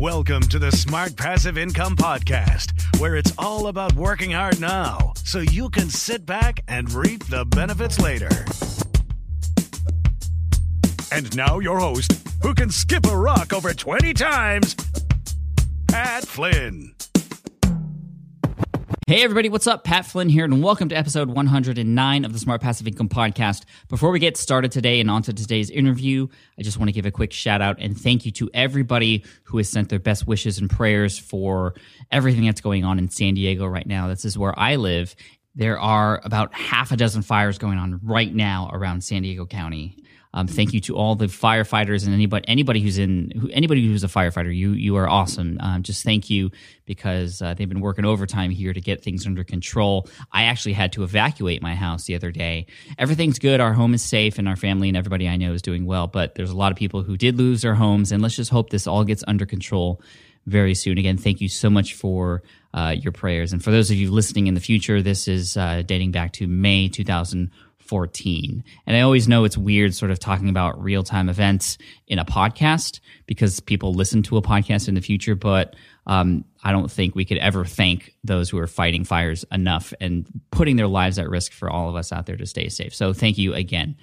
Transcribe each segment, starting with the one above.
Welcome to the Smart Passive Income Podcast, where it's all about working hard now so you can sit back and reap the benefits later. And now, your host, who can skip a rock over 20 times, Pat Flynn. Hey, everybody, what's up? Pat Flynn here, and welcome to episode 109 of the Smart Passive Income Podcast. Before we get started today and onto today's interview, I just want to give a quick shout out and thank you to everybody who has sent their best wishes and prayers for everything that's going on in San Diego right now. This is where I live. There are about half a dozen fires going on right now around San Diego County. Um, thank you to all the firefighters and anybody anybody who's in who, anybody who's a firefighter. You you are awesome. Um, just thank you because uh, they've been working overtime here to get things under control. I actually had to evacuate my house the other day. Everything's good. Our home is safe, and our family and everybody I know is doing well. But there's a lot of people who did lose their homes, and let's just hope this all gets under control very soon. Again, thank you so much for uh, your prayers. And for those of you listening in the future, this is uh, dating back to May 2000. 14. And I always know it's weird sort of talking about real time events in a podcast because people listen to a podcast in the future, but um, I don't think we could ever thank those who are fighting fires enough and putting their lives at risk for all of us out there to stay safe. So thank you again.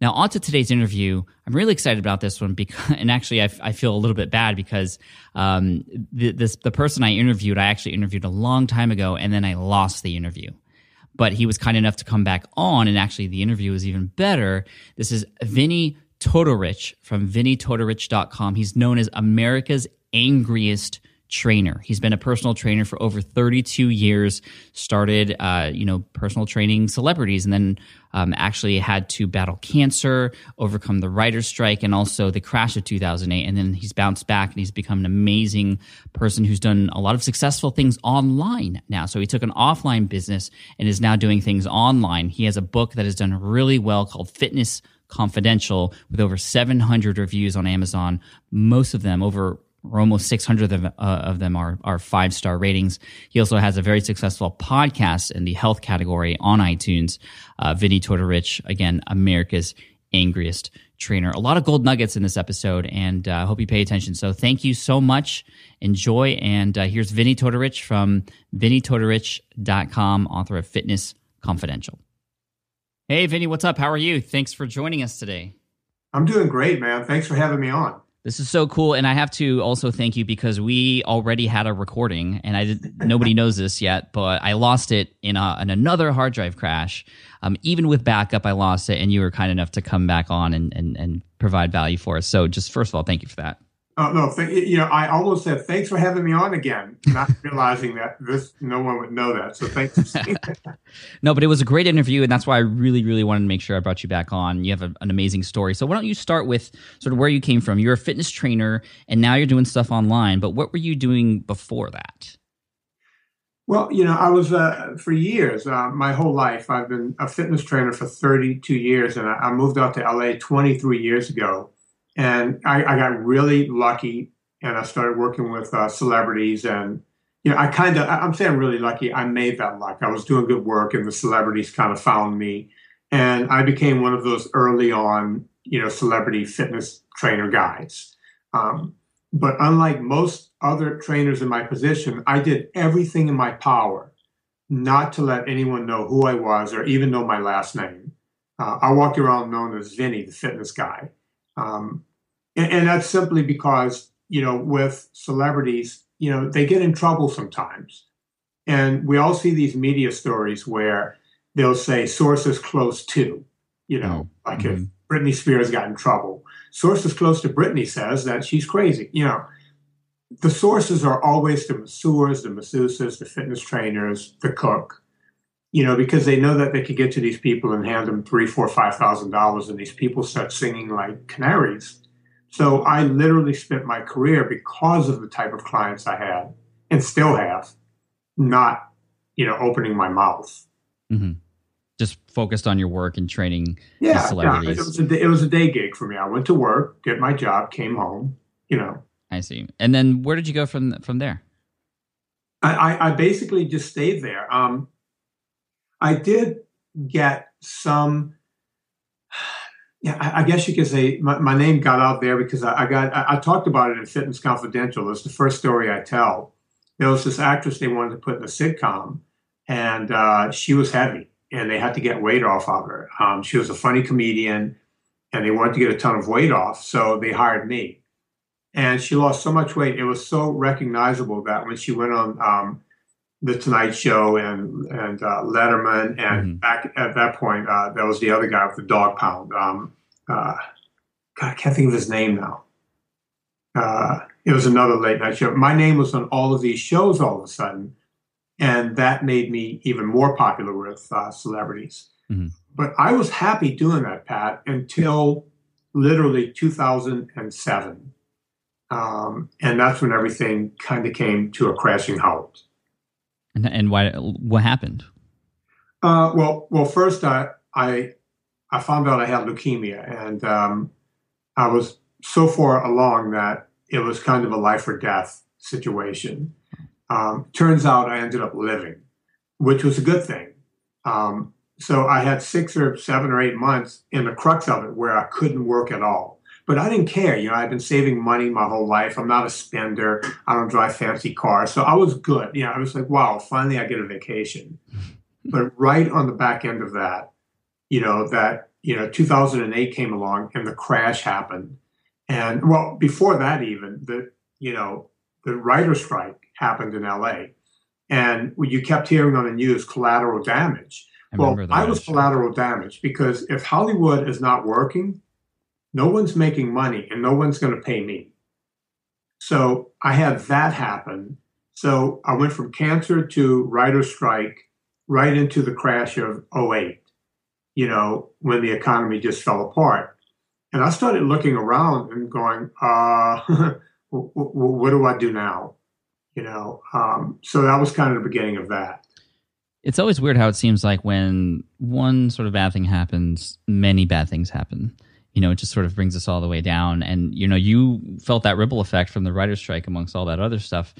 Now, on to today's interview. I'm really excited about this one because, and actually, I, I feel a little bit bad because um, the, this, the person I interviewed, I actually interviewed a long time ago, and then I lost the interview but he was kind enough to come back on, and actually the interview was even better. This is Vinnie Tortorich from vinnietortorich.com. He's known as America's angriest trainer. He's been a personal trainer for over 32 years. Started, uh, you know, personal training celebrities, and then um, actually had to battle cancer, overcome the writer's strike, and also the crash of 2008. And then he's bounced back and he's become an amazing person who's done a lot of successful things online now. So he took an offline business and is now doing things online. He has a book that has done really well called Fitness Confidential with over 700 reviews on Amazon. Most of them over or almost 600 of, uh, of them are, are five star ratings. He also has a very successful podcast in the health category on iTunes. Uh, Vinnie Tortorich, again, America's angriest trainer. A lot of gold nuggets in this episode, and I uh, hope you pay attention. So thank you so much. Enjoy. And uh, here's Vinnie Tortorich from vinnietortorich.com, author of Fitness Confidential. Hey, Vinnie, what's up? How are you? Thanks for joining us today. I'm doing great, man. Thanks for having me on. This is so cool, and I have to also thank you because we already had a recording, and I did, nobody knows this yet, but I lost it in, a, in another hard drive crash. Um, even with backup, I lost it, and you were kind enough to come back on and, and, and provide value for us. So, just first of all, thank you for that. Oh no! Th- you know, I almost said thanks for having me on again, not realizing that this no one would know that. So thanks. no, but it was a great interview, and that's why I really, really wanted to make sure I brought you back on. You have a, an amazing story. So why don't you start with sort of where you came from? You're a fitness trainer, and now you're doing stuff online. But what were you doing before that? Well, you know, I was uh, for years, uh, my whole life, I've been a fitness trainer for 32 years, and I, I moved out to LA 23 years ago and I, I got really lucky and I started working with uh, celebrities. And you know, I kind of I'm saying really lucky. I made that luck. I was doing good work, and the celebrities kind of found me, and I became one of those early on, you know, celebrity fitness trainer guys. Um, but unlike most other trainers in my position, I did everything in my power not to let anyone know who I was or even know my last name. Uh, I walked around known as Vinnie, the fitness guy. Um, and, and that's simply because, you know, with celebrities, you know, they get in trouble sometimes. And we all see these media stories where they'll say sources close to, you know, mm-hmm. like if mm-hmm. Britney Spears got in trouble. Sources close to Britney says that she's crazy. You know, the sources are always the masseurs, the masseuses, the fitness trainers, the cook, you know, because they know that they could get to these people and hand them three, four, five thousand dollars, and these people start singing like canaries. So I literally spent my career because of the type of clients I had and still have, not, you know, opening my mouth. Mm-hmm. Just focused on your work and training yeah, celebrities. Yeah, it was, a, it was a day gig for me. I went to work, did my job, came home, you know. I see. And then where did you go from from there? I, I basically just stayed there. Um, I did get some. Yeah, I, guess you could say my, my, name got out there because I, I got. I, I, talked about it in Fitness Confidential. It's the first story I tell. There was this actress they wanted to put in a sitcom, and uh, she was heavy, and they had to get weight off of her. Um, she was a funny comedian, and they wanted to get a ton of weight off, so they hired me and she lost so much weight. It was so recognizable that when she went on um, the Tonight Show and and uh, Letterman, and mm-hmm. back at that point, uh, that was the other guy with the dog pound. Um, uh, God, I can't think of his name now. Uh, it was another late night show. My name was on all of these shows all of a sudden, and that made me even more popular with uh, celebrities. Mm-hmm. But I was happy doing that, Pat, until literally 2007 um, and that's when everything kind of came to a crashing halt. And, and why? What happened? Uh, well, well, first I, I I found out I had leukemia, and um, I was so far along that it was kind of a life or death situation. Um, turns out I ended up living, which was a good thing. Um, so I had six or seven or eight months in the crux of it where I couldn't work at all. But I didn't care. You know, I've been saving money my whole life. I'm not a spender. I don't drive fancy cars. So I was good. You know, I was like, wow, finally I get a vacation. but right on the back end of that, you know, that, you know, 2008 came along and the crash happened. And well, before that, even the, you know, the writer strike happened in LA. And you kept hearing on the news collateral damage. I well, I was collateral damage because if Hollywood is not working, no one's making money and no one's going to pay me. So I had that happen. So I went from cancer to writer strike right into the crash of 08, you know, when the economy just fell apart. And I started looking around and going, uh, what do I do now? You know, um, so that was kind of the beginning of that. It's always weird how it seems like when one sort of bad thing happens, many bad things happen you know, it just sort of brings us all the way down. And, you know, you felt that ripple effect from the writer's strike amongst all that other stuff.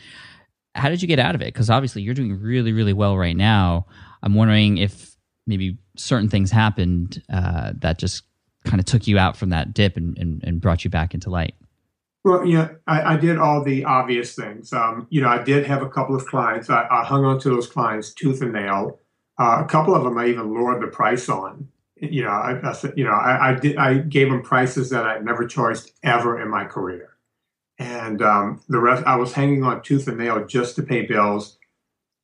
How did you get out of it? Because obviously you're doing really, really well right now. I'm wondering if maybe certain things happened uh, that just kind of took you out from that dip and, and, and brought you back into light. Well, yeah, I, I did all the obvious things. Um, you know, I did have a couple of clients. I, I hung on to those clients tooth and nail. Uh, a couple of them I even lowered the price on you know, I, I you know, I, I, did, I gave them prices that I never charged ever in my career. And um, the rest, I was hanging on tooth and nail just to pay bills.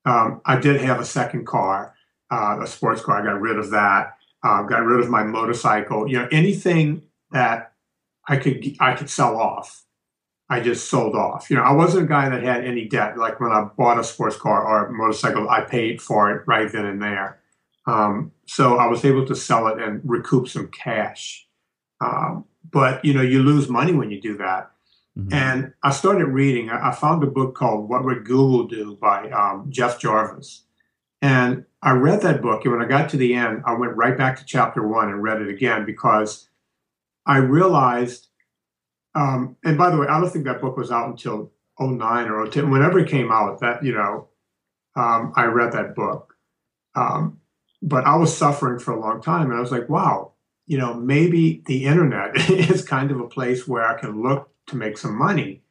Um, I did have a second car, uh, a sports car. I got rid of that. Uh, got rid of my motorcycle. You know, anything that I could I could sell off, I just sold off. You know, I wasn't a guy that had any debt. Like when I bought a sports car or a motorcycle, I paid for it right then and there. Um, so I was able to sell it and recoup some cash. Um, but you know, you lose money when you do that. Mm-hmm. And I started reading. I found a book called "What Would Google Do" by um, Jeff Jarvis, and I read that book. And when I got to the end, I went right back to chapter one and read it again because I realized Um, and by the way, I don't think that book was out until 09 or 10. Whenever it came out, that, you know, um, I read that book. Um, but I was suffering for a long time. And I was like, wow, you know, maybe the internet is kind of a place where I can look to make some money.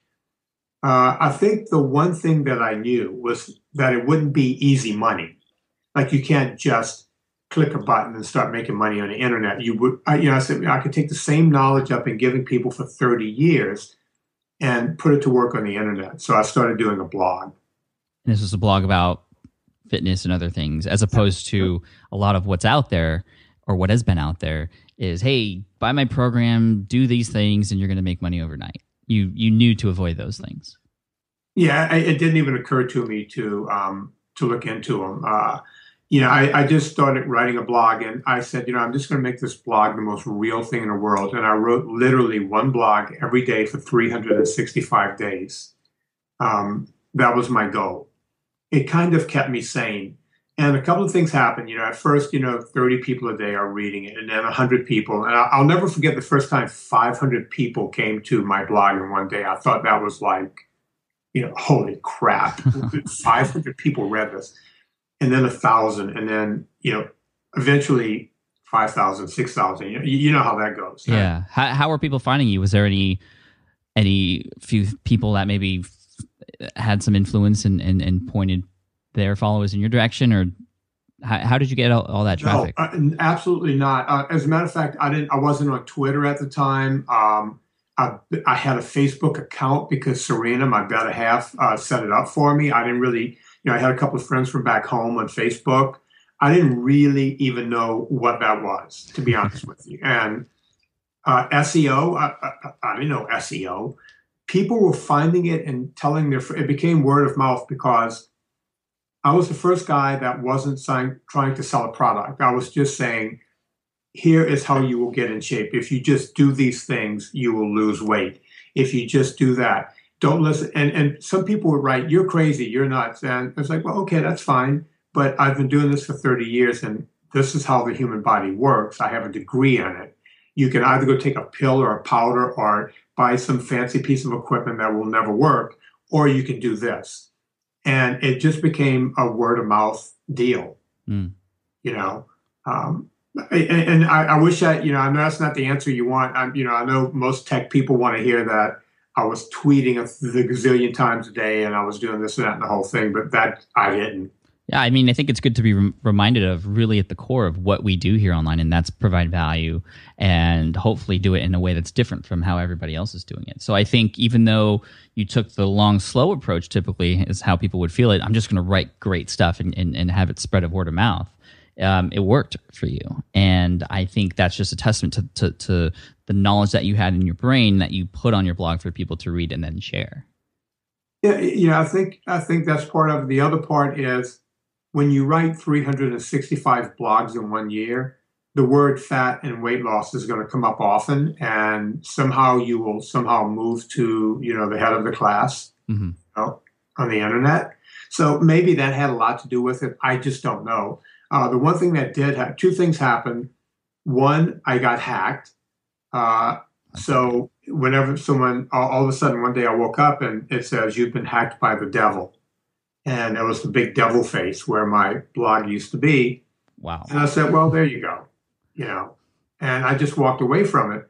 Uh, I think the one thing that I knew was that it wouldn't be easy money. Like you can't just click a button and start making money on the internet. You would, I, you know, I said I could take the same knowledge I've been giving people for 30 years and put it to work on the internet. So I started doing a blog. And this is a blog about fitness and other things, as opposed to a lot of what's out there or what has been out there is, hey, buy my program, do these things, and you're going to make money overnight. You you knew to avoid those things. Yeah, I, it didn't even occur to me to um, to look into them. Uh, you know, I, I just started writing a blog, and I said, you know, I'm just going to make this blog the most real thing in the world. And I wrote literally one blog every day for 365 days. Um, that was my goal. It kind of kept me sane. And a couple of things happened. You know, at first, you know, 30 people a day are reading it, and then 100 people. And I'll never forget the first time 500 people came to my blog in one day. I thought that was like, you know, holy crap. 500 people read this. And then a thousand. And then, you know, eventually 5,000, 6,000. You, you know how that goes. Yeah. How, how are people finding you? Was there any, any few people that maybe had some influence and, and, and pointed their followers in your direction, or how, how did you get all, all that traffic? No, uh, absolutely not. Uh, as a matter of fact, I didn't. I wasn't on Twitter at the time. Um, I, I, had a Facebook account because Serena, my better half, uh, set it up for me. I didn't really, you know, I had a couple of friends from back home on Facebook. I didn't really even know what that was, to be honest with you. And uh, SEO, I, I, I, didn't know SEO. People were finding it and telling their. It became word of mouth because I was the first guy that wasn't sign, trying to sell a product. I was just saying, here is how you will get in shape. If you just do these things, you will lose weight. If you just do that, don't listen. And, and some people would write, you're crazy, you're nuts. And it's like, well, okay, that's fine. But I've been doing this for 30 years and this is how the human body works. I have a degree in it. You can either go take a pill or a powder or buy some fancy piece of equipment that will never work, or you can do this and it just became a word of mouth deal. Mm. You know, um, and, and I, I, wish I, you know, I know that's not the answer you want. I'm, you know, I know most tech people want to hear that I was tweeting a, the gazillion times a day and I was doing this and that and the whole thing, but that I didn't. Yeah, I mean, I think it's good to be reminded of really at the core of what we do here online, and that's provide value and hopefully do it in a way that's different from how everybody else is doing it. So I think even though you took the long, slow approach, typically is how people would feel it. I'm just going to write great stuff and, and, and have it spread of word of mouth. Um, it worked for you, and I think that's just a testament to, to, to the knowledge that you had in your brain that you put on your blog for people to read and then share. Yeah, yeah, I think I think that's part of it. The other part is when you write 365 blogs in one year, the word fat and weight loss is going to come up often, and somehow you will somehow move to you know the head of the class mm-hmm. you know, on the internet. So maybe that had a lot to do with it. I just don't know. Uh, the one thing that did have two things happened. One, I got hacked. Uh, so whenever someone, all, all of a sudden, one day I woke up and it says you've been hacked by the devil and it was the big devil face where my blog used to be. Wow. And I said, well, there you go, you know, and I just walked away from it.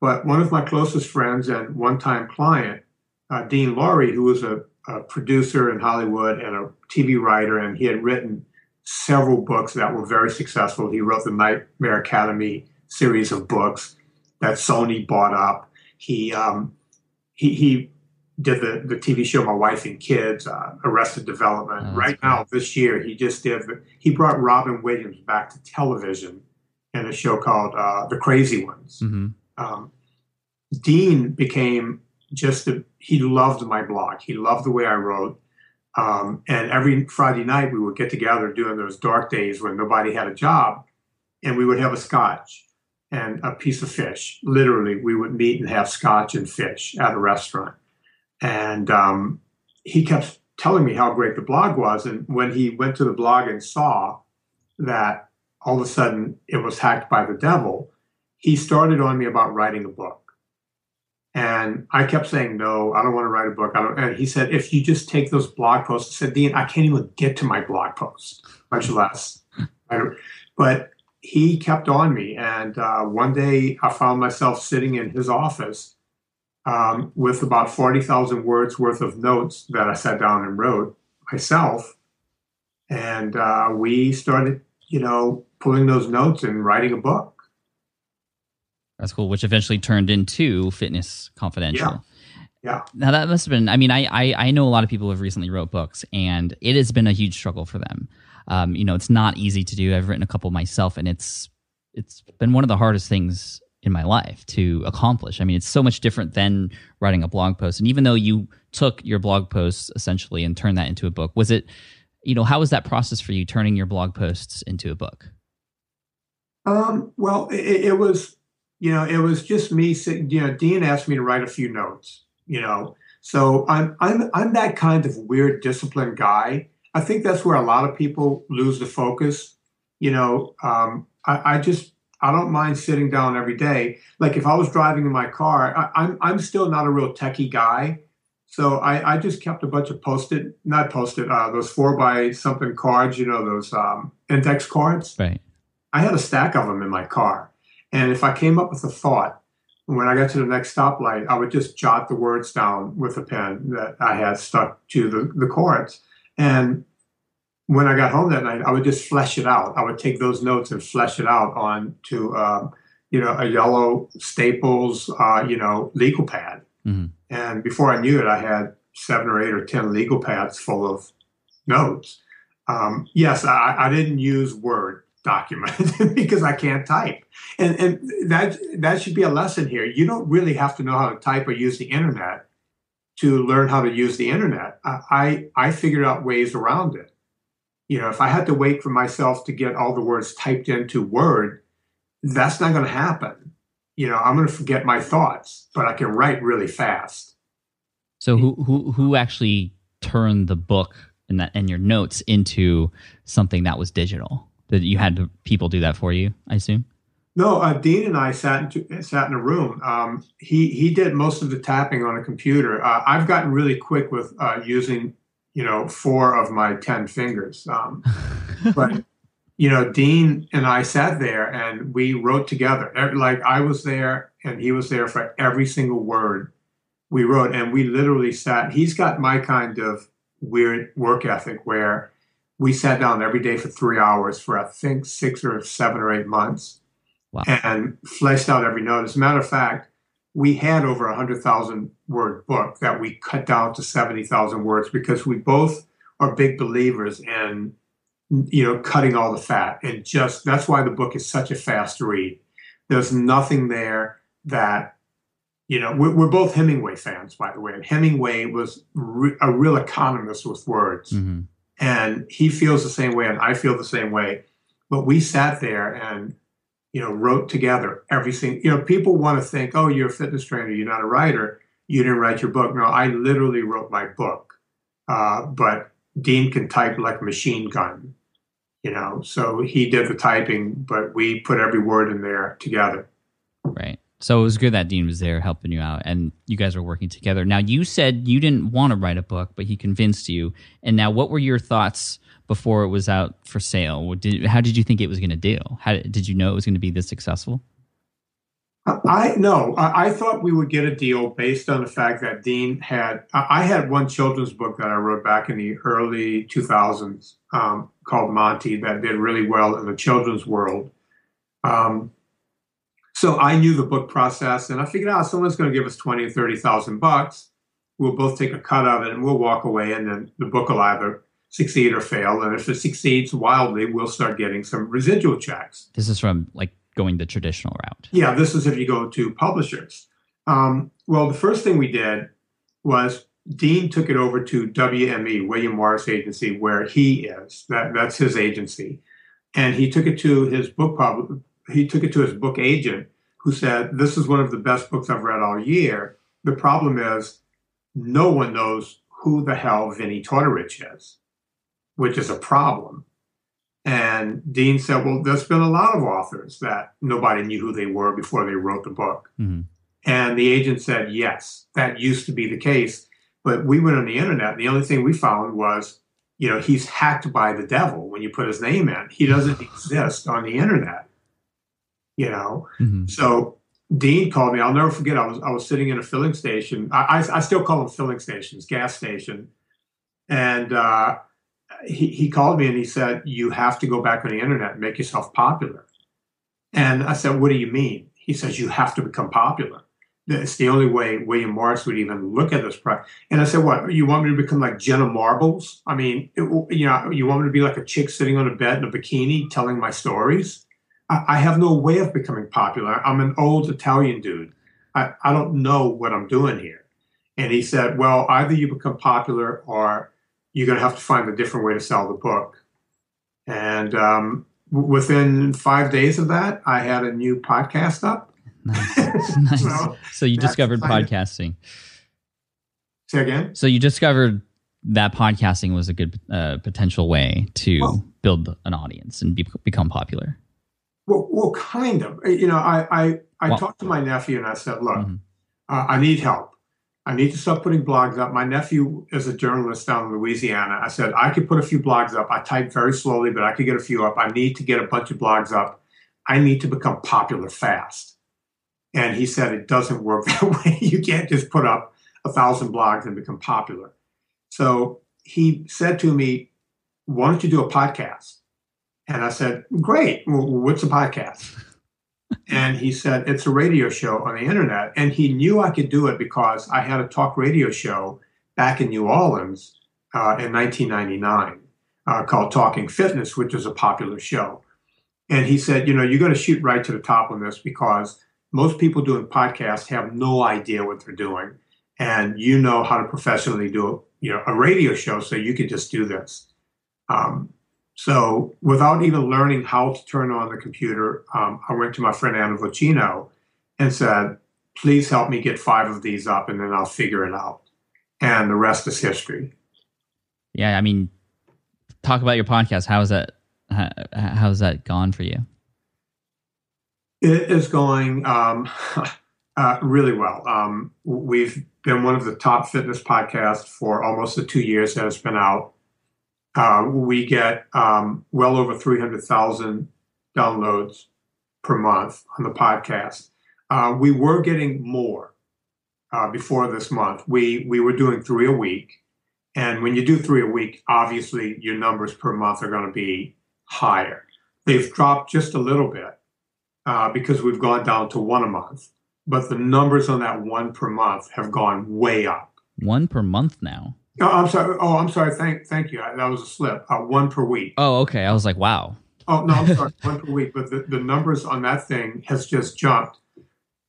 But one of my closest friends and one-time client, uh, Dean Lorey, who was a, a producer in Hollywood and a TV writer, and he had written several books that were very successful. He wrote the Nightmare Academy series of books that Sony bought up. He um, he, he did the, the TV show My Wife and Kids, uh, Arrested Development. Oh, right now, this year, he just did, he brought Robin Williams back to television in a show called uh, The Crazy Ones. Mm-hmm. Um, Dean became just, a, he loved my blog. He loved the way I wrote. Um, and every Friday night, we would get together during those dark days when nobody had a job, and we would have a scotch and a piece of fish. Literally, we would meet and have scotch and fish at a restaurant and um, he kept telling me how great the blog was. And when he went to the blog and saw that all of a sudden it was hacked by the devil, he started on me about writing a book. And I kept saying, no, I don't want to write a book. I don't. And he said, if you just take those blog posts, I said, Dean, I can't even get to my blog posts, much less. but he kept on me. And uh, one day I found myself sitting in his office um, with about 40,000 words worth of notes that I sat down and wrote myself. And uh, we started, you know, pulling those notes and writing a book. That's cool, which eventually turned into Fitness Confidential. Yeah. yeah. Now that must have been. I mean, I, I I know a lot of people have recently wrote books, and it has been a huge struggle for them. Um, you know, it's not easy to do. I've written a couple myself, and it's it's been one of the hardest things in my life to accomplish. I mean, it's so much different than writing a blog post. And even though you took your blog posts essentially and turned that into a book, was it, you know, how was that process for you turning your blog posts into a book? Um, well, it, it was you know, it was just me sitting, you know, Dean asked me to write a few notes, you know. So I'm I'm I'm that kind of weird disciplined guy. I think that's where a lot of people lose the focus. You know, um, I, I just I don't mind sitting down every day. Like if I was driving in my car, I, I'm I'm still not a real techie guy. So I, I just kept a bunch of post-it, not post-it, uh, those four by something cards, you know, those um, index cards. Right. I had a stack of them in my car. And if I came up with a thought, when I got to the next stoplight, I would just jot the words down with a pen that I had stuck to the, the cords. And when I got home that night, I would just flesh it out. I would take those notes and flesh it out on to, um, you know, a yellow Staples, uh, you know, legal pad. Mm-hmm. And before I knew it, I had seven or eight or 10 legal pads full of notes. Um, yes, I, I didn't use Word document because I can't type. And and that that should be a lesson here. You don't really have to know how to type or use the internet to learn how to use the internet. I I, figured out ways around it. You know, if I had to wait for myself to get all the words typed into Word, that's not going to happen. You know, I'm going to forget my thoughts, but I can write really fast. So who who who actually turned the book and that and your notes into something that was digital? That you had to, people do that for you, I assume. No, uh, Dean and I sat in, sat in a room. Um, he he did most of the tapping on a computer. Uh, I've gotten really quick with uh, using you know four of my ten fingers, um, but you know Dean and I sat there and we wrote together. Like I was there and he was there for every single word we wrote, and we literally sat. He's got my kind of weird work ethic where we sat down every day for three hours for I think six or seven or eight months, wow. and fleshed out every note. As a matter of fact, we had over a hundred thousand word book that we cut down to seventy thousand words because we both are big believers in you know cutting all the fat and just that's why the book is such a fast read. There's nothing there that you know we're, we're both Hemingway fans, by the way. And Hemingway was re- a real economist with words. Mm-hmm and he feels the same way and i feel the same way but we sat there and you know wrote together everything you know people want to think oh you're a fitness trainer you're not a writer. You didn't write your book. No i literally wrote my book uh, but dean can type like a machine gun you know? So he did the typing but we put every word in there together. Right. So it was good that Dean was there helping you out and you guys were working together. Now, you said you didn't want to write a book, but he convinced you. And now, what were your thoughts before it was out for sale? Did, how did you think it was going to do? How, did you know it was going to be this successful? I no, I, I, thought we would get a deal based on the fact that Dean had. I had one children's book that I wrote back in the early 2000s um, called Monty that did really well in the children's world. Um, so I knew the book process, and I figured out oh, someone's going to give us twenty or thirty thousand bucks. We'll both take a cut of it, and we'll walk away, and then the book will either succeed or fail. And if it succeeds wildly, we'll start getting some residual checks. This is from like going the traditional route. Yeah, this is if you go to publishers. Um, well, the first thing we did was Dean took it over to WME, William Morris Agency, where he is. That that's his agency, and he took it to his book pub, he took it to his book agent who said, This is one of the best books I've read all year. The problem is, no one knows who the hell Vinnie Tortorich is, which is a problem. And Dean said, Well, there's been a lot of authors that nobody knew who they were before they wrote the book. Mm-hmm. And the agent said, yes, that used to be the case. But we went on the internet, and the only thing we found was, you know, he's hacked by the devil when you put his name in. He doesn't exist on the internet, you know. Mhm. So Dean called me. I'll never forget. I was I was sitting in a filling station. I, I, I still call them filling stations, gas station. And uh, he, he called me and he said, You have to go back on the internet and make yourself popular. And I said, What do you mean? He says, You have to become popular. It's the only way William Morris would even look at this project. And I said, What? You want me to become like Jenna Marbles? I mean, it, you know, you want me to be like a chick sitting on a bed in a bikini telling my stories? I, I have no way of becoming popular. I'm an old Italian dude. I, I don't know what I'm doing here. And he said, Well, either you become popular or you're going to have to find a different way to sell the book. And um, w- within five days of that, I had a new podcast up. Nice. nice. So, so you discovered podcasting. Say again? So you discovered that podcasting was a good uh, potential way to Well- build an audience and be, become popular. Well, well, kind of. You know, I I, I Well- talked to my nephew and I said, look, Mhm. uh, I need help. I need to start putting blogs up. My nephew is a journalist down in Louisiana. I said I could put a few blogs up. I type very slowly, but I could get a few up. I need to get a bunch of blogs up. I need to become popular fast. And he said it doesn't work that way. You can't just put up a thousand blogs and become popular. So he said to me, "Why don't you do a podcast?" And I said, "Great. Well, what's a podcast?" And he said, It's a radio show on the internet. And he knew I could do it because I had a talk radio show back in New Orleans uh, in 1999 uh, called Talking Fitness, which is a popular show. And he said, You know, you're going to shoot right to the top on this because most people doing podcasts have no idea what they're doing. And you know how to professionally do you know, a radio show, so you could just do this. Um, so without even learning how to turn on the computer, um, I went to my friend Anna Vocino and said, please help me get five of these up and then I'll figure it out. And the rest is history. Yeah, I mean, talk about your podcast. How is that? How, how's that gone for you? It is going um, uh, really well. Um, we've been one of the top fitness podcasts for almost the two years that it's been out. Uh, we get um, well over 300,000 downloads per month on the podcast. Uh, we were getting more uh, before this month. We we were doing three a week, and when you do three a week, obviously your numbers per month are going to be higher. They've dropped just a little bit uh, because we've gone down to one a month, but the numbers on that one per month have gone way up. One per month now. Oh, I'm sorry. Oh, I'm sorry. Thank, thank you. That was a slip. Uh, one per week. Oh, okay. I was like, wow. Oh no, I'm sorry. one per week. But the, the numbers on that thing has just jumped,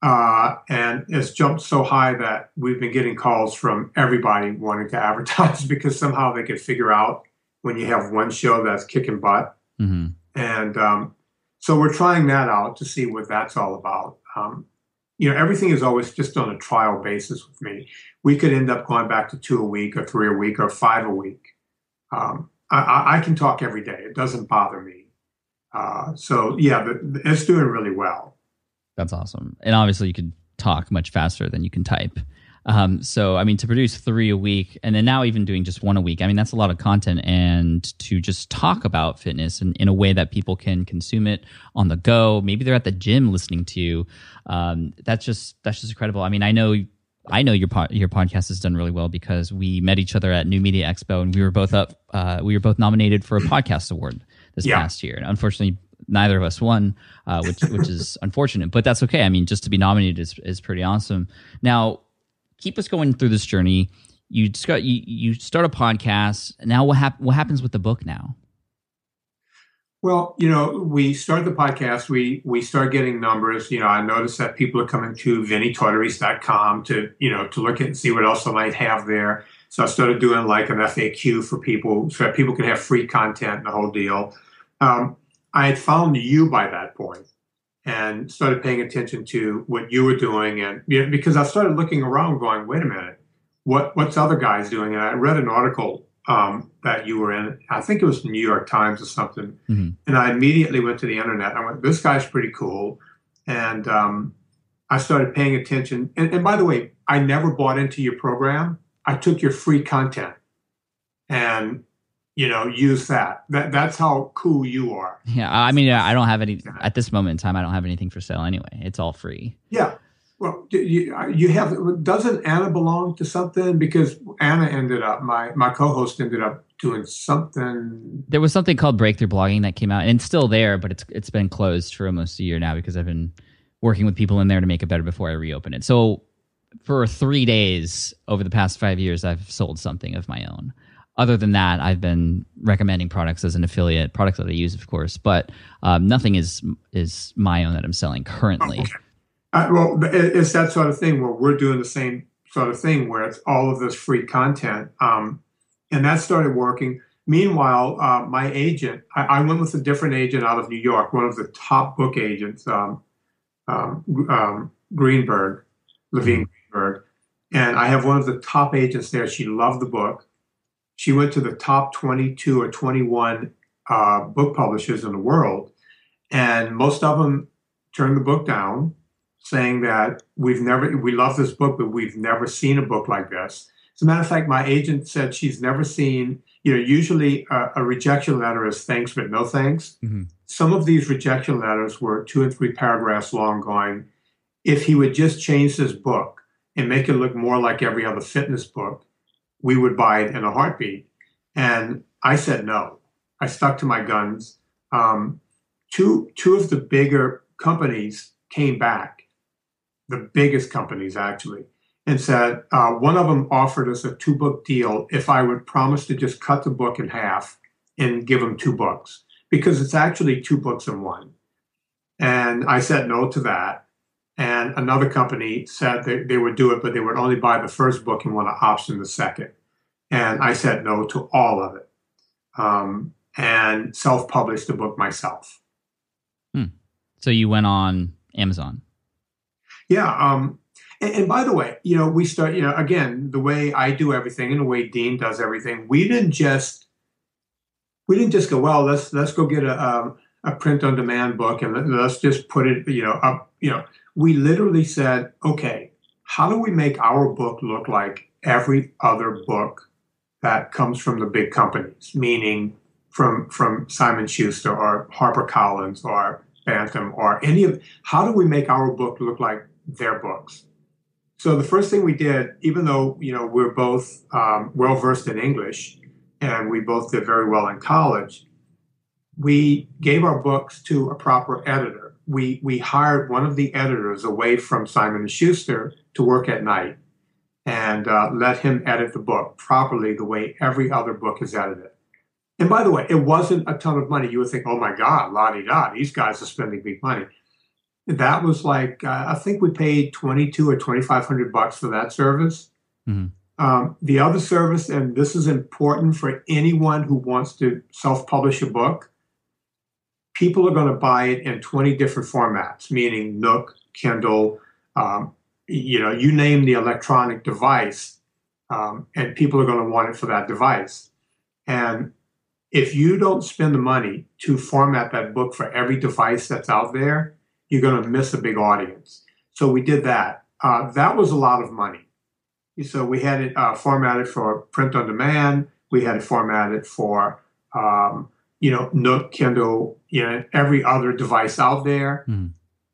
uh, and it's jumped so high that we've been getting calls from everybody wanting to advertise because somehow they could figure out when you have one show that's kicking butt, hmm and um, so we're trying that out to see what that's all about. Um, you know, everything is always just on a trial basis with me. We could end up going back to two a week, or three a week, or five a week. Um, I- I, can talk every day; it doesn't bother me. Uh, so yeah, it's doing really well. That's awesome. And obviously, you can talk much faster than you can type. Um, so, I mean, to produce three a week and then now even doing just one a week, I mean, that's a lot of content. And to just talk about fitness in, in a way that people can consume it on the go, maybe they're at the gym listening to you. Um, that's just that's just incredible. I mean, I know. I know your pod, your podcast has done really well because we met each other at New Media Expo and we were both up. Uh, we were both nominated for a podcast award this Yeah. past year. And unfortunately, neither of us won, uh, which which is unfortunate. But that's okay. I mean, just to be nominated is is pretty awesome. Now, keep us going through this journey. You start you, you start a podcast. Now, what hap- what happens with the book now? Well, you know, we start the podcast. We we start getting numbers. You know, I noticed that people are coming to vinnietortorich.com to you know to look at and see what else I might have there. So I started doing like an FAQ for people so that people can have free content and the whole deal. Um, I had found you by that point and started paying attention to what you were doing, and you know, because I started looking around, going, "Wait a minute, what what's other guys doing?" And I read an article um, that you were in. I think it was the New York Times or something. Mhm. And I immediately went to the internet. I went, "This guy's pretty cool," and um, I started paying attention. And, and by the way, I never bought into your program. I took your free content and you know use that. That that's how cool you are. Yeah, I mean, I don't have any at this moment in time. I don't have anything for sale anyway. It's all free. Yeah. Well, you, uh, you have doesn't Anna belong to something? Because Anna ended up my my co-host ended up doing something. There was something called Breakthrough Blogging that came out, and it's still there, but it's it's been closed for almost a year now because I've been working with people in there to make it better before I reopen it. So for three days over the past five years, I've sold something of my own. Other than that, I've been recommending products as an affiliate, products that I use, of course, but um, nothing is is my own that I'm selling currently. Okay. Uh, well, it's that sort of thing where we're doing the same sort of thing where it's all of this free content. Um, and that started working. Meanwhile, uh, my agent, I, I, went with a different agent out of New York, one of the top book agents, um, um, um Greenberg, Levine mm-hmm. Greenberg. And I have one of the top agents there. She loved the book. She went to the top 22 or 21 uh, book publishers in the world. And most of them turned the book down saying that we've never, we love this book, but we've never seen a book like this. As a matter of fact, my agent said she's never seen, you know, usually a, a rejection letter is thanks, but no thanks. Mm-hmm. Some of these rejection letters were two and three paragraphs long, going, if he would just change this book and make it look more like every other fitness book, we would buy it in a heartbeat. And I said no. I stuck to my guns. Um, two, two of the bigger companies came back the biggest companies actually, and said uh, one of them offered us a two book deal if I would promise to just cut the book in half and give them two books because it's actually two books in one. And I said no to that. And another company said they would do it, but they would only buy the first book and want to option the second. And I said no to all of it um, and self published the book myself. Hmm. So you went on Amazon? Yeah. Um, and, and, by the way, you know, we start, you know, again, the way I do everything and the way Dean does everything, we didn't just, we didn't just go, well, let's, let's go get a, um, a print on demand book and let, let's just put it, you know, up, you know, we literally said, okay, how do we make our book look like every other book that comes from the big companies, meaning from, from Simon Schuster or Harper Collins or Bantam or any of, how do we make our book look like their books. So the first thing we did, even though you know we're both um, well versed in English and we both did very well in college, we gave our books to a proper editor. We we hired one of the editors away from Simon Schuster to work at night and uh, let him edit the book properly the way every other book is edited. And by the way, it wasn't a ton of money. You would think, oh my God, la di da, these guys are spending big money that was like uh, I think we paid twenty two or twenty five hundred bucks for that service. Mm-hmm. Um, the other service, and this is important for anyone who wants to self publish a book. People are going to buy it in twenty different formats, meaning Nook, Kindle, um, you know, you name the electronic device, um, and people are going to want it for that device. And if you don't spend the money to format that book for every device that's out there, you're going to miss a big audience. So we did that. Uh, that was a lot of money. So we had it uh, formatted for print on demand. We had it formatted for, um, you know, Nook, Kindle, you know, every other device out there. Mm.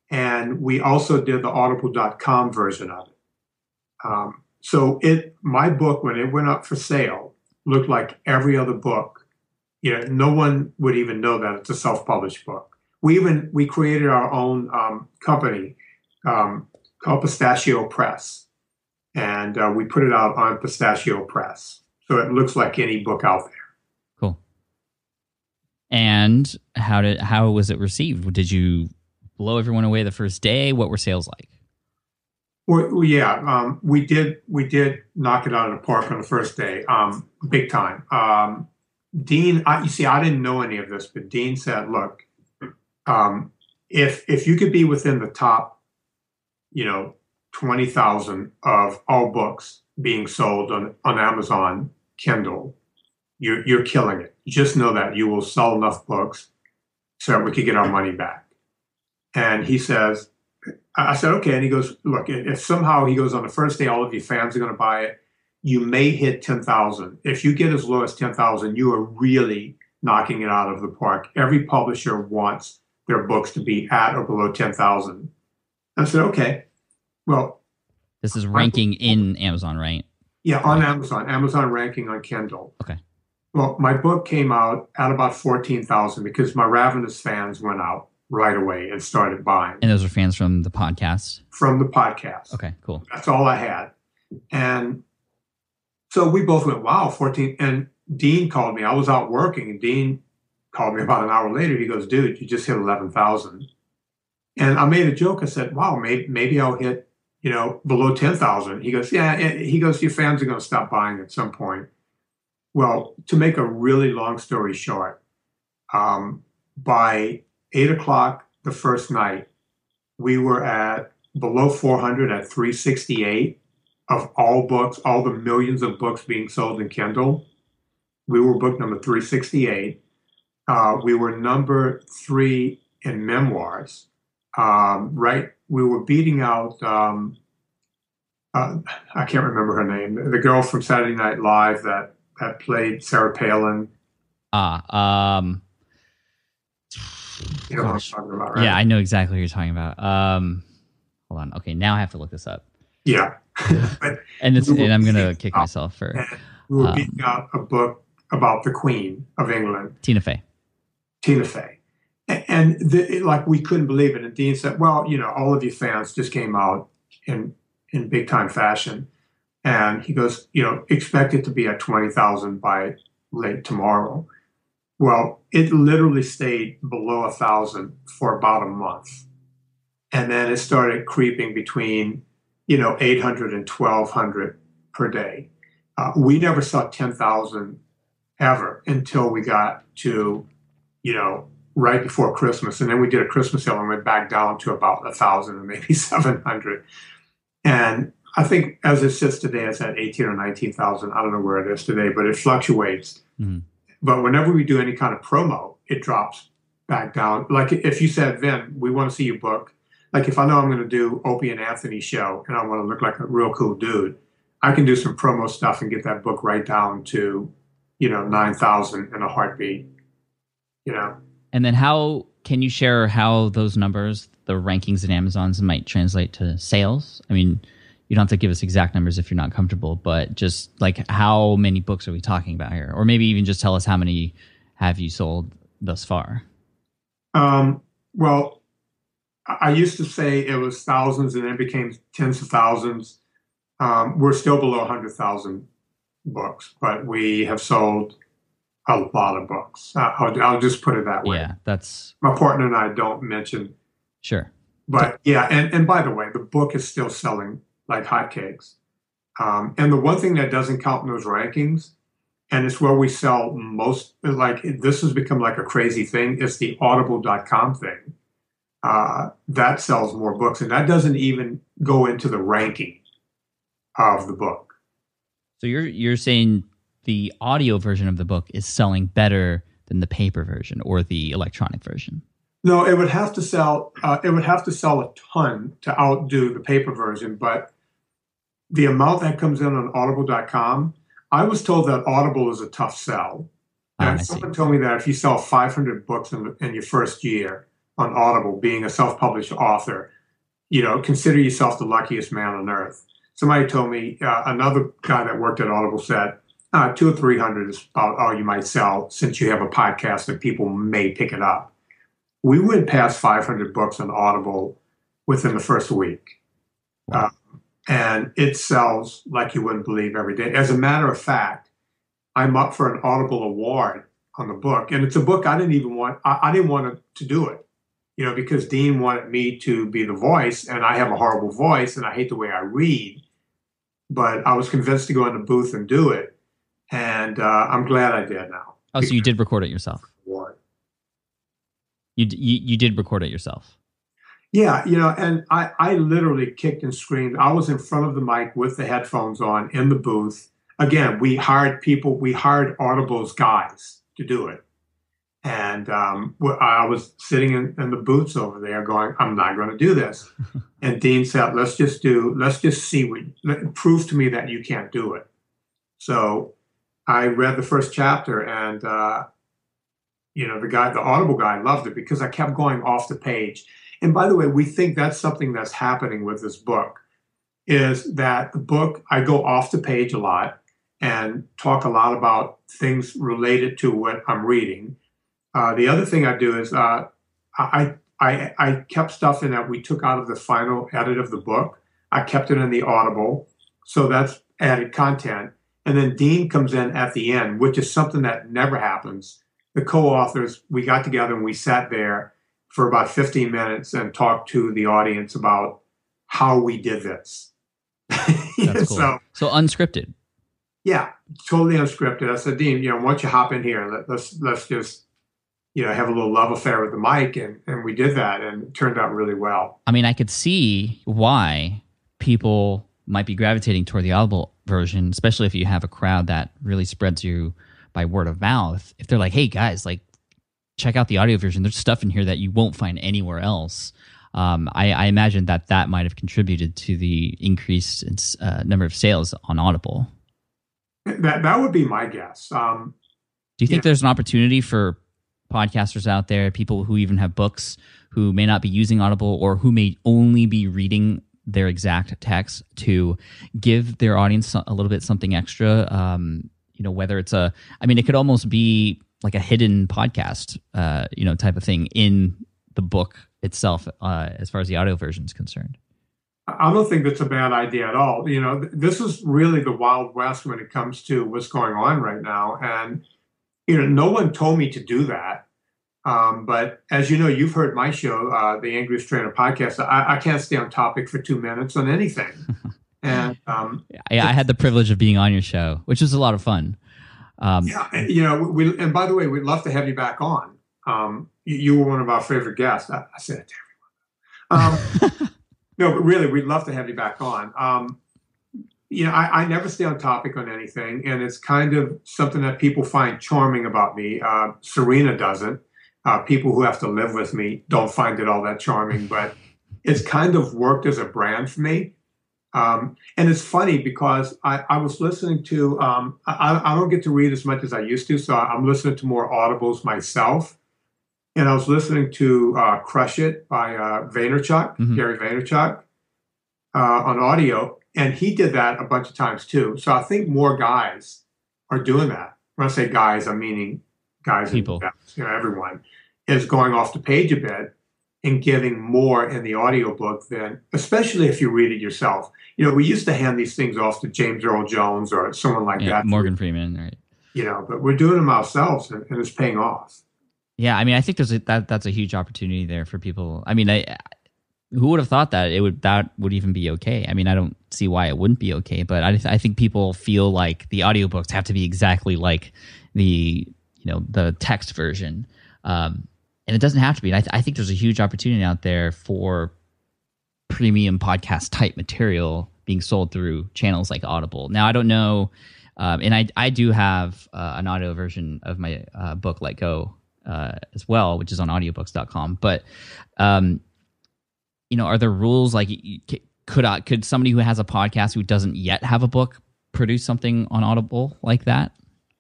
And we also did the audible.com version of it. Um, so it, my book, when it went up for sale, looked like every other book. You know, no one would even know that it's a self-published book we even we created our own um, company um, called Pistachio Press, and uh, we put it out on Pistachio Press, so it looks like any book out there. Cool. And how did how was it received? Did you blow everyone away the first day? What were sales like? Well, yeah, um, we did. We did knock it out of the park on the first day, um, big time. Um, Dean, I, you see, I didn't know any of this, but Dean said, "Look, um, if if you could be within the top, you know, twenty thousand of all books being sold on on Amazon Kindle, you're you're killing it. Just know that you will sell enough books so that we could get our money back. And he says, I said, okay. And he goes, look, if somehow he goes on the first day, all of your fans are going to buy it, you may hit 10,000. If you get as low as 10,000, you are really knocking it out of the park. Every publisher wants their books to be at or below 10,000. I said, okay, well. This is ranking in Amazon, right? Yeah, on Amazon, Amazon ranking on Kindle. Okay. Well, my book came out at about 14,000 because my Ravenous fans went out right away and started buying. And those are fans from the podcast? From the podcast. Okay, cool. That's all I had. And so we both went, wow, 14. And Dean called me. I was out working, and Dean called me about an hour later. He goes, dude, you just hit 11,000. And I made a joke. I said, wow, maybe, maybe I'll hit, you know, below 10,000. He goes, yeah. He goes, your fans are going to stop buying at some point. Well, to make a really long story short, um, by eight o'clock the first night, we were at below 400 at 368 of all books, all the millions of books being sold in Kindle. We were book number 368. Uh, we were number three in memoirs. Um, right, we were beating out. Um, uh, I can't remember her name. The girl from Saturday Night Live that that played Sarah Palin. Ah, um, you know what I'm talking about, right? Yeah, I know exactly what you're talking about. Um, hold on. Okay, now I have to look this up. Yeah, and it's and I'm gonna kick myself for. we were um, beating out a book about the Queen of England, Tina Fey. Tina Fey, and the, like we couldn't believe it. And Dean said, "Well, you know, all of you fans just came out in in big time fashion." And he goes, you know, expect it to be at 20,000 by late tomorrow. Well, it literally stayed below a thousand for about a month. And then it started creeping between, you know, 800 and 1200 per day. Uh, we never saw 10,000 ever until we got to, you know, right before Christmas. And then we did a Christmas sale and went back down to about a thousand and maybe 700. And I think as it sits today, it's at 18 or 19,000. I don't know where it is today, but it fluctuates. Mm-hmm. But whenever we do any kind of promo, it drops back down. Like if you said, Vin, we want to see your book. Like if I know I'm going to do Opie and Anthony show and I want to look like a real cool dude, I can do some promo stuff and get that book right down to, you know, 9,000 in a heartbeat, you know. And then how can you share how those numbers, the rankings in Amazon's might translate to sales? I mean, you don't have to give us exact numbers if you're not comfortable, but just like how many books are we talking about here? Or maybe even just tell us how many have you sold thus far? Um, well, I used to say it was thousands and then it became tens of thousands. Um, we're still below 100,000 books, but we have sold a lot of books. I'll, I'll, just put it that way. Yeah, that's. My partner and I don't mention. Sure. But yeah, and, and by the way, the book is still selling like hotcakes. Um, and the one thing that doesn't count in those rankings, and it's where we sell most, like this has become like a crazy thing, it's the audible.com thing. Uh, that sells more books, and that doesn't even go into the ranking of the book. So you're you're saying the audio version of the book is selling better than the paper version or the electronic version? No, it would have to sell. Uh, it would have to sell a ton to outdo the paper version. But the amount that comes in on audible.com, I was told that Audible is a tough sell. Oh, and someone told me that if you sell 500 books in, in your first year on Audible, being a self published author, you know, consider yourself the luckiest man on earth. Somebody told me, uh, another guy that worked at Audible said, uh, two or 300 is about all you might sell since you have a podcast that people may pick it up. We went past 500 books on Audible within the first week. Wow. Uh, and it sells like you wouldn't believe every day. As a matter of fact, I'm up for an Audible award on the book, and it's a book I didn't even want. I, I didn't want to do it, you know, because Dean wanted me to be the voice, and I have a horrible voice, and I hate the way I read. But I was convinced to go in the booth and do it, and uh, I'm glad I did now. Oh, so you did record it yourself? What? You, you you did record it yourself? Yeah, you know, and I, I literally kicked and screamed. I was in front of the mic with the headphones on in the booth. Again, we hired people, we hired Audible's guys to do it. And um, I was sitting in, in, the booths over there going, I'm not going to do this. and Dean said, let's just do, let's just see what, let, prove to me that you can't do it. So I read the first chapter and, uh, you know, the guy, the Audible guy loved it because I kept going off the page. And by the way, we think that's something that's happening with this book is that the book, I go off the page a lot and talk a lot about things related to what I'm reading. Uh, the other thing I do is uh, I, I, I kept stuff in that we took out of the final edit of the book. I kept it in the Audible, so that's added content. And then Dean comes in at the end, which is something that never happens. The co-authors, we got together and we sat there for about 15 minutes and talked to the audience about how we did this. That's cool. so, so unscripted. Yeah, totally unscripted. I said, Dean, you know, why don't you hop in here? Let, let's let's just you know have a little love affair with the mic, and and we did that, and it turned out really well. I mean, I could see why people might be gravitating toward the audible version, especially if you have a crowd that really spreads you by word of mouth. If they're like, "Hey guys, like check out the audio version. There's stuff in here that you won't find anywhere else." Um, I, I, imagine that that might have contributed to the increased uh, number of sales on Audible. That that would be my guess. Um, Do you think yeah. there's an opportunity for podcasters out there, people who even have books, who may not be using Audible or who may only be reading their exact text, to give their audience a little bit something extra? Um, you know, whether it's a, I mean, it could almost be like a hidden podcast, uh, you know, type of thing in the book itself, uh, as far as the audio version is concerned. I don't think that's a bad idea at all. You know, this is really the Wild West when it comes to what's going on right now. And, you know, no one told me to do that. Um, but as you know, you've heard my show, uh, the Angriest Trainer podcast. I, I, can't stay on topic for two minutes on anything. and um, I, I, had the privilege of being on your show, which was a lot of fun. Um, yeah, and, you know, we, and by the way, we'd love to have you back on. Um, you, you, were one of our favorite guests. I, I said it to everyone. Um, No, but really, we'd love to have you back on. Um, you know, I, I, never stay on topic on anything, and it's kind of something that people find charming about me. Uh, Serena doesn't. Uh, people who have to live with me don't find it all that charming, but it's kind of worked as a brand for me. Um, and it's funny because I, I was listening to, um, I, I, don't get to read as much as I used to, so I'm listening to more audibles myself and I was listening to uh, "Crush It" by uh, Vaynerchuk, mm-hmm. Gary Vaynerchuk, uh, on audio, and he did that a bunch of times too. So I think more guys are doing that. When I say guys, I'm meaning guys, people, and you know, everyone is going off the page a bit and giving more in the audiobook than, especially if you read it yourself. You know, we used to hand these things off to James Earl Jones or someone like yeah, that. Morgan Freeman, right? You know, but we're doing them ourselves, and, and it's paying off. Yeah, I mean, I think there's a, that that's a huge opportunity there for people. I mean, I, who would have thought that it would that would even be okay? I mean, I don't see why it wouldn't be okay, but I I think people feel like the audiobooks have to be exactly like the you know the text version, um, and it doesn't have to be. I, th- I think there's a huge opportunity out there for premium podcast type material being sold through channels like Audible. Now, I don't know. Um, and I, I do have uh, an audio version of my uh, book, Let Go, uh, as well, which is on audiobooks.com. But, um, you know, are there rules like could I, could somebody who has a podcast who doesn't yet have a book produce something on Audible like that?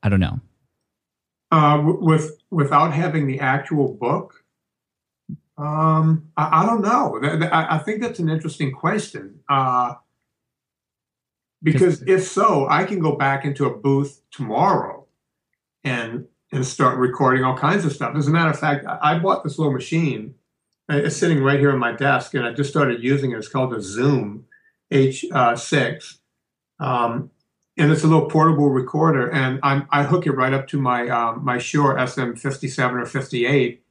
I don't know. Uh, with without having the actual book, um, I, I, don't know. I, I, think that's an interesting question. Uh, because if so, I can go back into a booth tomorrow and and start recording all kinds of stuff. As a matter of fact, I bought this little machine. Uh, it's sitting right here on my desk, and I just started using it. It's called a Zoom H6. Um, and it's a little portable recorder, and I'm, i hook it right up to my um, my Shure SM57 or 58,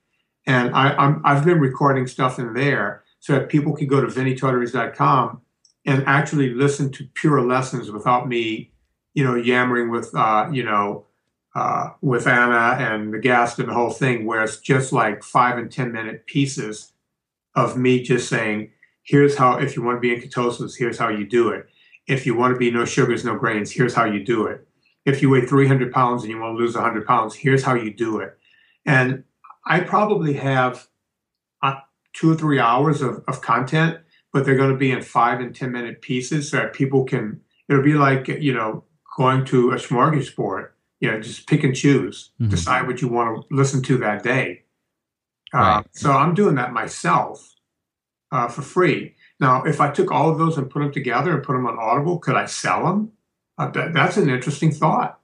and I, i have been recording stuff in there so that people can go to vinnietortorich.com and actually listen to pure lessons without me, you know, yammering with, uh, you know, uh, with Anna and the guest and the whole thing, where it's just like five and 10 minute pieces of me just saying, here's how, if you want to be in ketosis, here's how you do it. If you want to be no sugars, no grains, here's how you do it. If you weigh 300 pounds and you want to lose 100 pounds, here's how you do it. And I probably have uh, two or three hours of, of content, but they're going to be in five and 10 minute pieces so that people can, it'll be like, you know, going to a smorgasbord, you know, just pick and choose, mm-hmm. decide what you want to listen to that day. Uh, right. So I'm doing that myself uh, for free. Now, if I took all of those and put them together and put them on Audible, could I sell them? Uh, that, that's an interesting thought.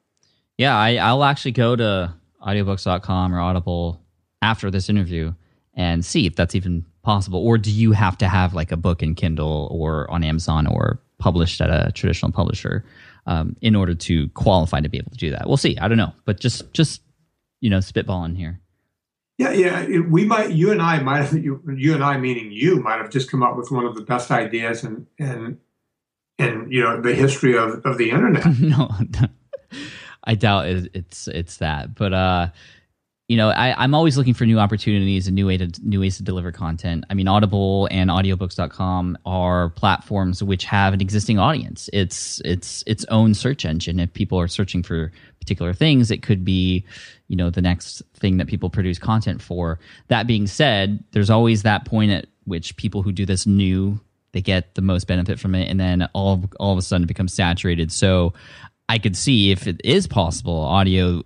Yeah, I, I'll actually go to audiobooks.com or Audible after this interview and see if that's even possible. Or do you have to have like a book in Kindle or on Amazon or published at a traditional publisher um, in order to qualify to be able to do that? We'll see. I don't know, but just just you know, spitballing here. Yeah, yeah. We might, you and I might have, you, you and I meaning you might have just come up with one of the best ideas and and and you know the history of of the internet. no, I doubt it's it's that, but uh, you know, I, am always looking for new opportunities and new way to new ways to deliver content. I mean, Audible and Audiobooks.com are platforms which have an existing audience. It's it's its own search engine. If people are searching for particular things, it could be, you know, the next thing that people produce content for. That being said, there's always that point at which people who do this new they get the most benefit from it, and then all all of a sudden it becomes saturated. So I could see if it is possible, audio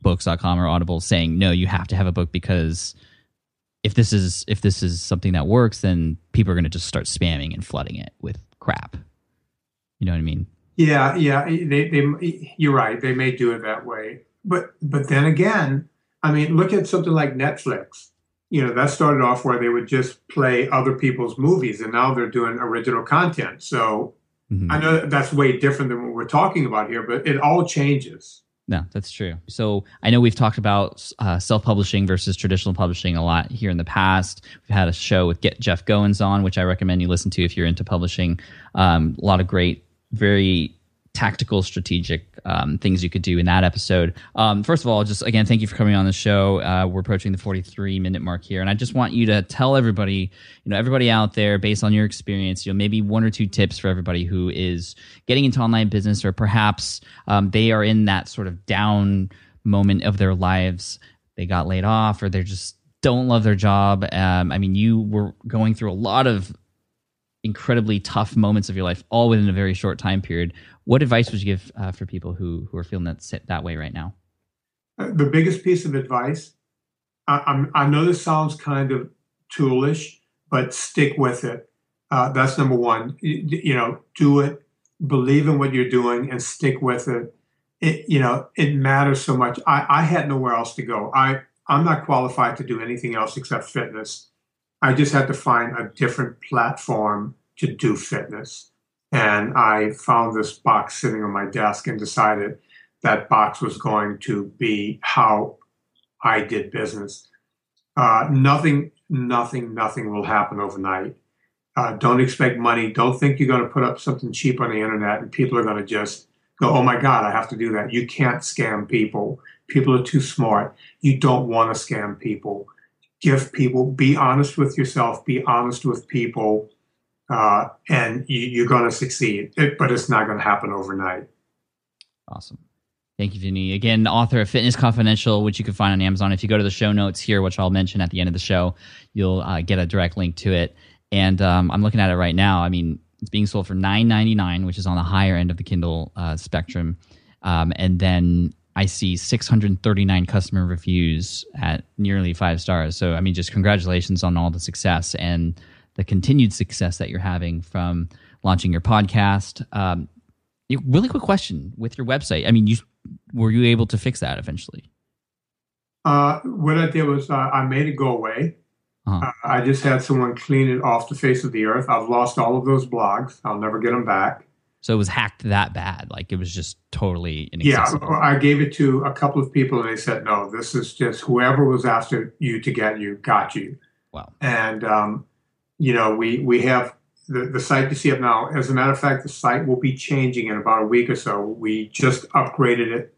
books.com or audible saying no you have to have a book because if this is if this is something that works then people are going to just start spamming and flooding it with crap you know what i mean yeah yeah they, they you're right they may do it that way but but then again i mean look at something like netflix you know that started off where they would just play other people's movies and now they're doing original content so mm-hmm. i know that's way different than what we're talking about here but it all changes no, that's true. So I know we've talked about uh, self-publishing versus traditional publishing a lot here in the past. We've had a show with Get Jeff Goins on, which I recommend you listen to if you're into publishing. Um, a lot of great, very tactical, strategic um, things you could do in that episode. Um, first of all, just again, thank you for coming on the show. Uh, we're approaching the 43 minute mark here, and I just want you to tell everybody, you know, everybody out there, based on your experience, you know, maybe one or two tips for everybody who is getting into online business, or perhaps um, they are in that sort of down moment of their lives. They got laid off, or they just don't love their job. Um, I mean, you were going through a lot of incredibly tough moments of your life all within a very short time period. What advice would you give uh, for people who who are feeling that sit that way right now? Uh, the biggest piece of advice, I, I, know this sounds kind of toolish, but stick with it. Uh, that's number one. You, you, know, do it, believe in what you're doing, and stick with it. It you know it matters so much. I, I had nowhere else to go. I I'm not qualified to do anything else except fitness. I just had to find a different platform to do fitness. And I found this box sitting on my desk and decided that box was going to be how I did business. Uh, nothing, nothing, nothing will happen overnight. Uh, don't expect money. Don't think you're going to put up something cheap on the internet and people are going to just go, oh my God, I have to do that. You can't scam people. People are too smart. You don't want to scam people give people, be honest with yourself, be honest with people, uh, and you, are going to succeed. It, but it's not going to happen overnight. Awesome. Thank you, Vinnie. Again, author of Fitness Confidential, which you can find on Amazon. If you go to the show notes here, which I'll mention at the end of the show, you'll uh, get a direct link to it. And um, I'm looking at it right now. I mean, it's being sold for $9.99, which is on the higher end of the Kindle uh, spectrum. Um, and then I see 639 customer reviews at nearly five stars. So, I mean, just congratulations on all the success and the continued success that you're having from launching your podcast. Um, really quick question with your website. I mean, you were you able to fix that eventually? Uh, what I did was uh, I made it go away. Uh-huh. Uh, I just had someone clean it off the face of the earth. I've lost all of those blogs. I'll never get them back. So it was hacked that bad. Like it was just totally inaccessible. Yeah, I gave it to a couple of people and they said, no, this is just whoever was after you to get you got you. Wow. And, um, you know, we, we have the, the site you see up now. As a matter of fact, the site will be changing in about a week or so. We just upgraded it.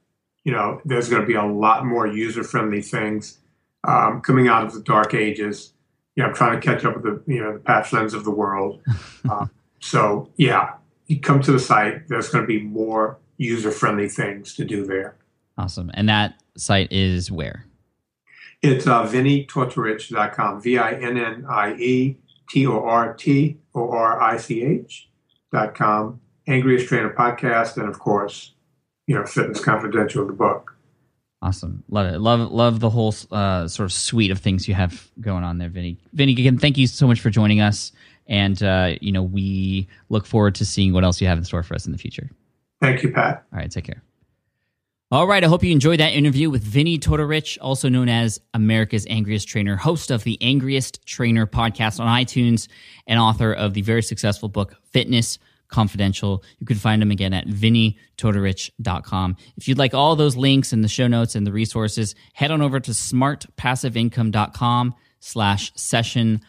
You know, there's going to be a lot more user friendly things um, coming out of the dark ages. You know, I'm trying to catch up with the, you know, the Pat Flynn's of the world. uh, so, yeah, you come to the site, there's going to be more user friendly things to do there. Awesome. And that site is where? It's uh, VinnieTortorich.com, V I N N I E T O R T O R I C H.com. Angriest Trainer Podcast, and of course, you know, Fitness Confidential, the book. Awesome, love it. Love love the whole uh, sort of suite of things you have going on there, Vinnie. Vinnie, again, thank you so much for joining us, and uh, you know we look forward to seeing what else you have in store for us in the future. Thank you, Pat. All right, take care. All right, I hope you enjoyed that interview with Vinnie Tortorich, also known as America's Angriest Trainer, host of the Angriest Trainer podcast on iTunes, and author of the very successful book Fitness Confidential. You can find him again at vinnietortorich.com. If you'd like all those links and the show notes and the resources, head on over to smartpassiveincome.com slash session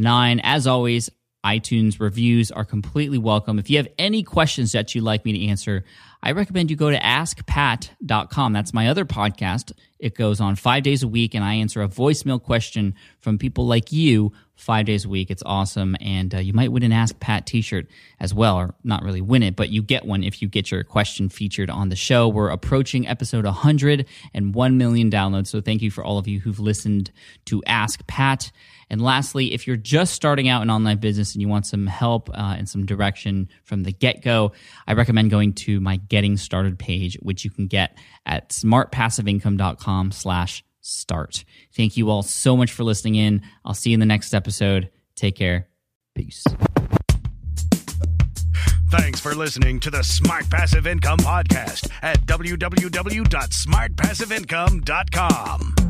109. As always, iTunes reviews are completely welcome. If you have any questions that you'd like me to answer, I recommend you go to askpat.com. That's my other podcast. It goes on five days a week, and I answer a voicemail question from people like you five days a week. It's awesome. And uh, you might win an Ask Pat t shirt as well, or not really win it, but you get one if you get your question featured on the show. We're approaching episode 100 and 1 million downloads. So thank you for all of you who've listened to Ask Pat. And lastly, if you're just starting out in online business and you want some help uh, and some direction from the get go, I recommend going to my Getting Started page, which you can get at smartpassiveincome.com slash start. Thank you all so much for listening in. I'll see you in the next episode. Take care. Peace. Thanks for listening to the Smart Passive Income Podcast at www.smartpassiveincome.com.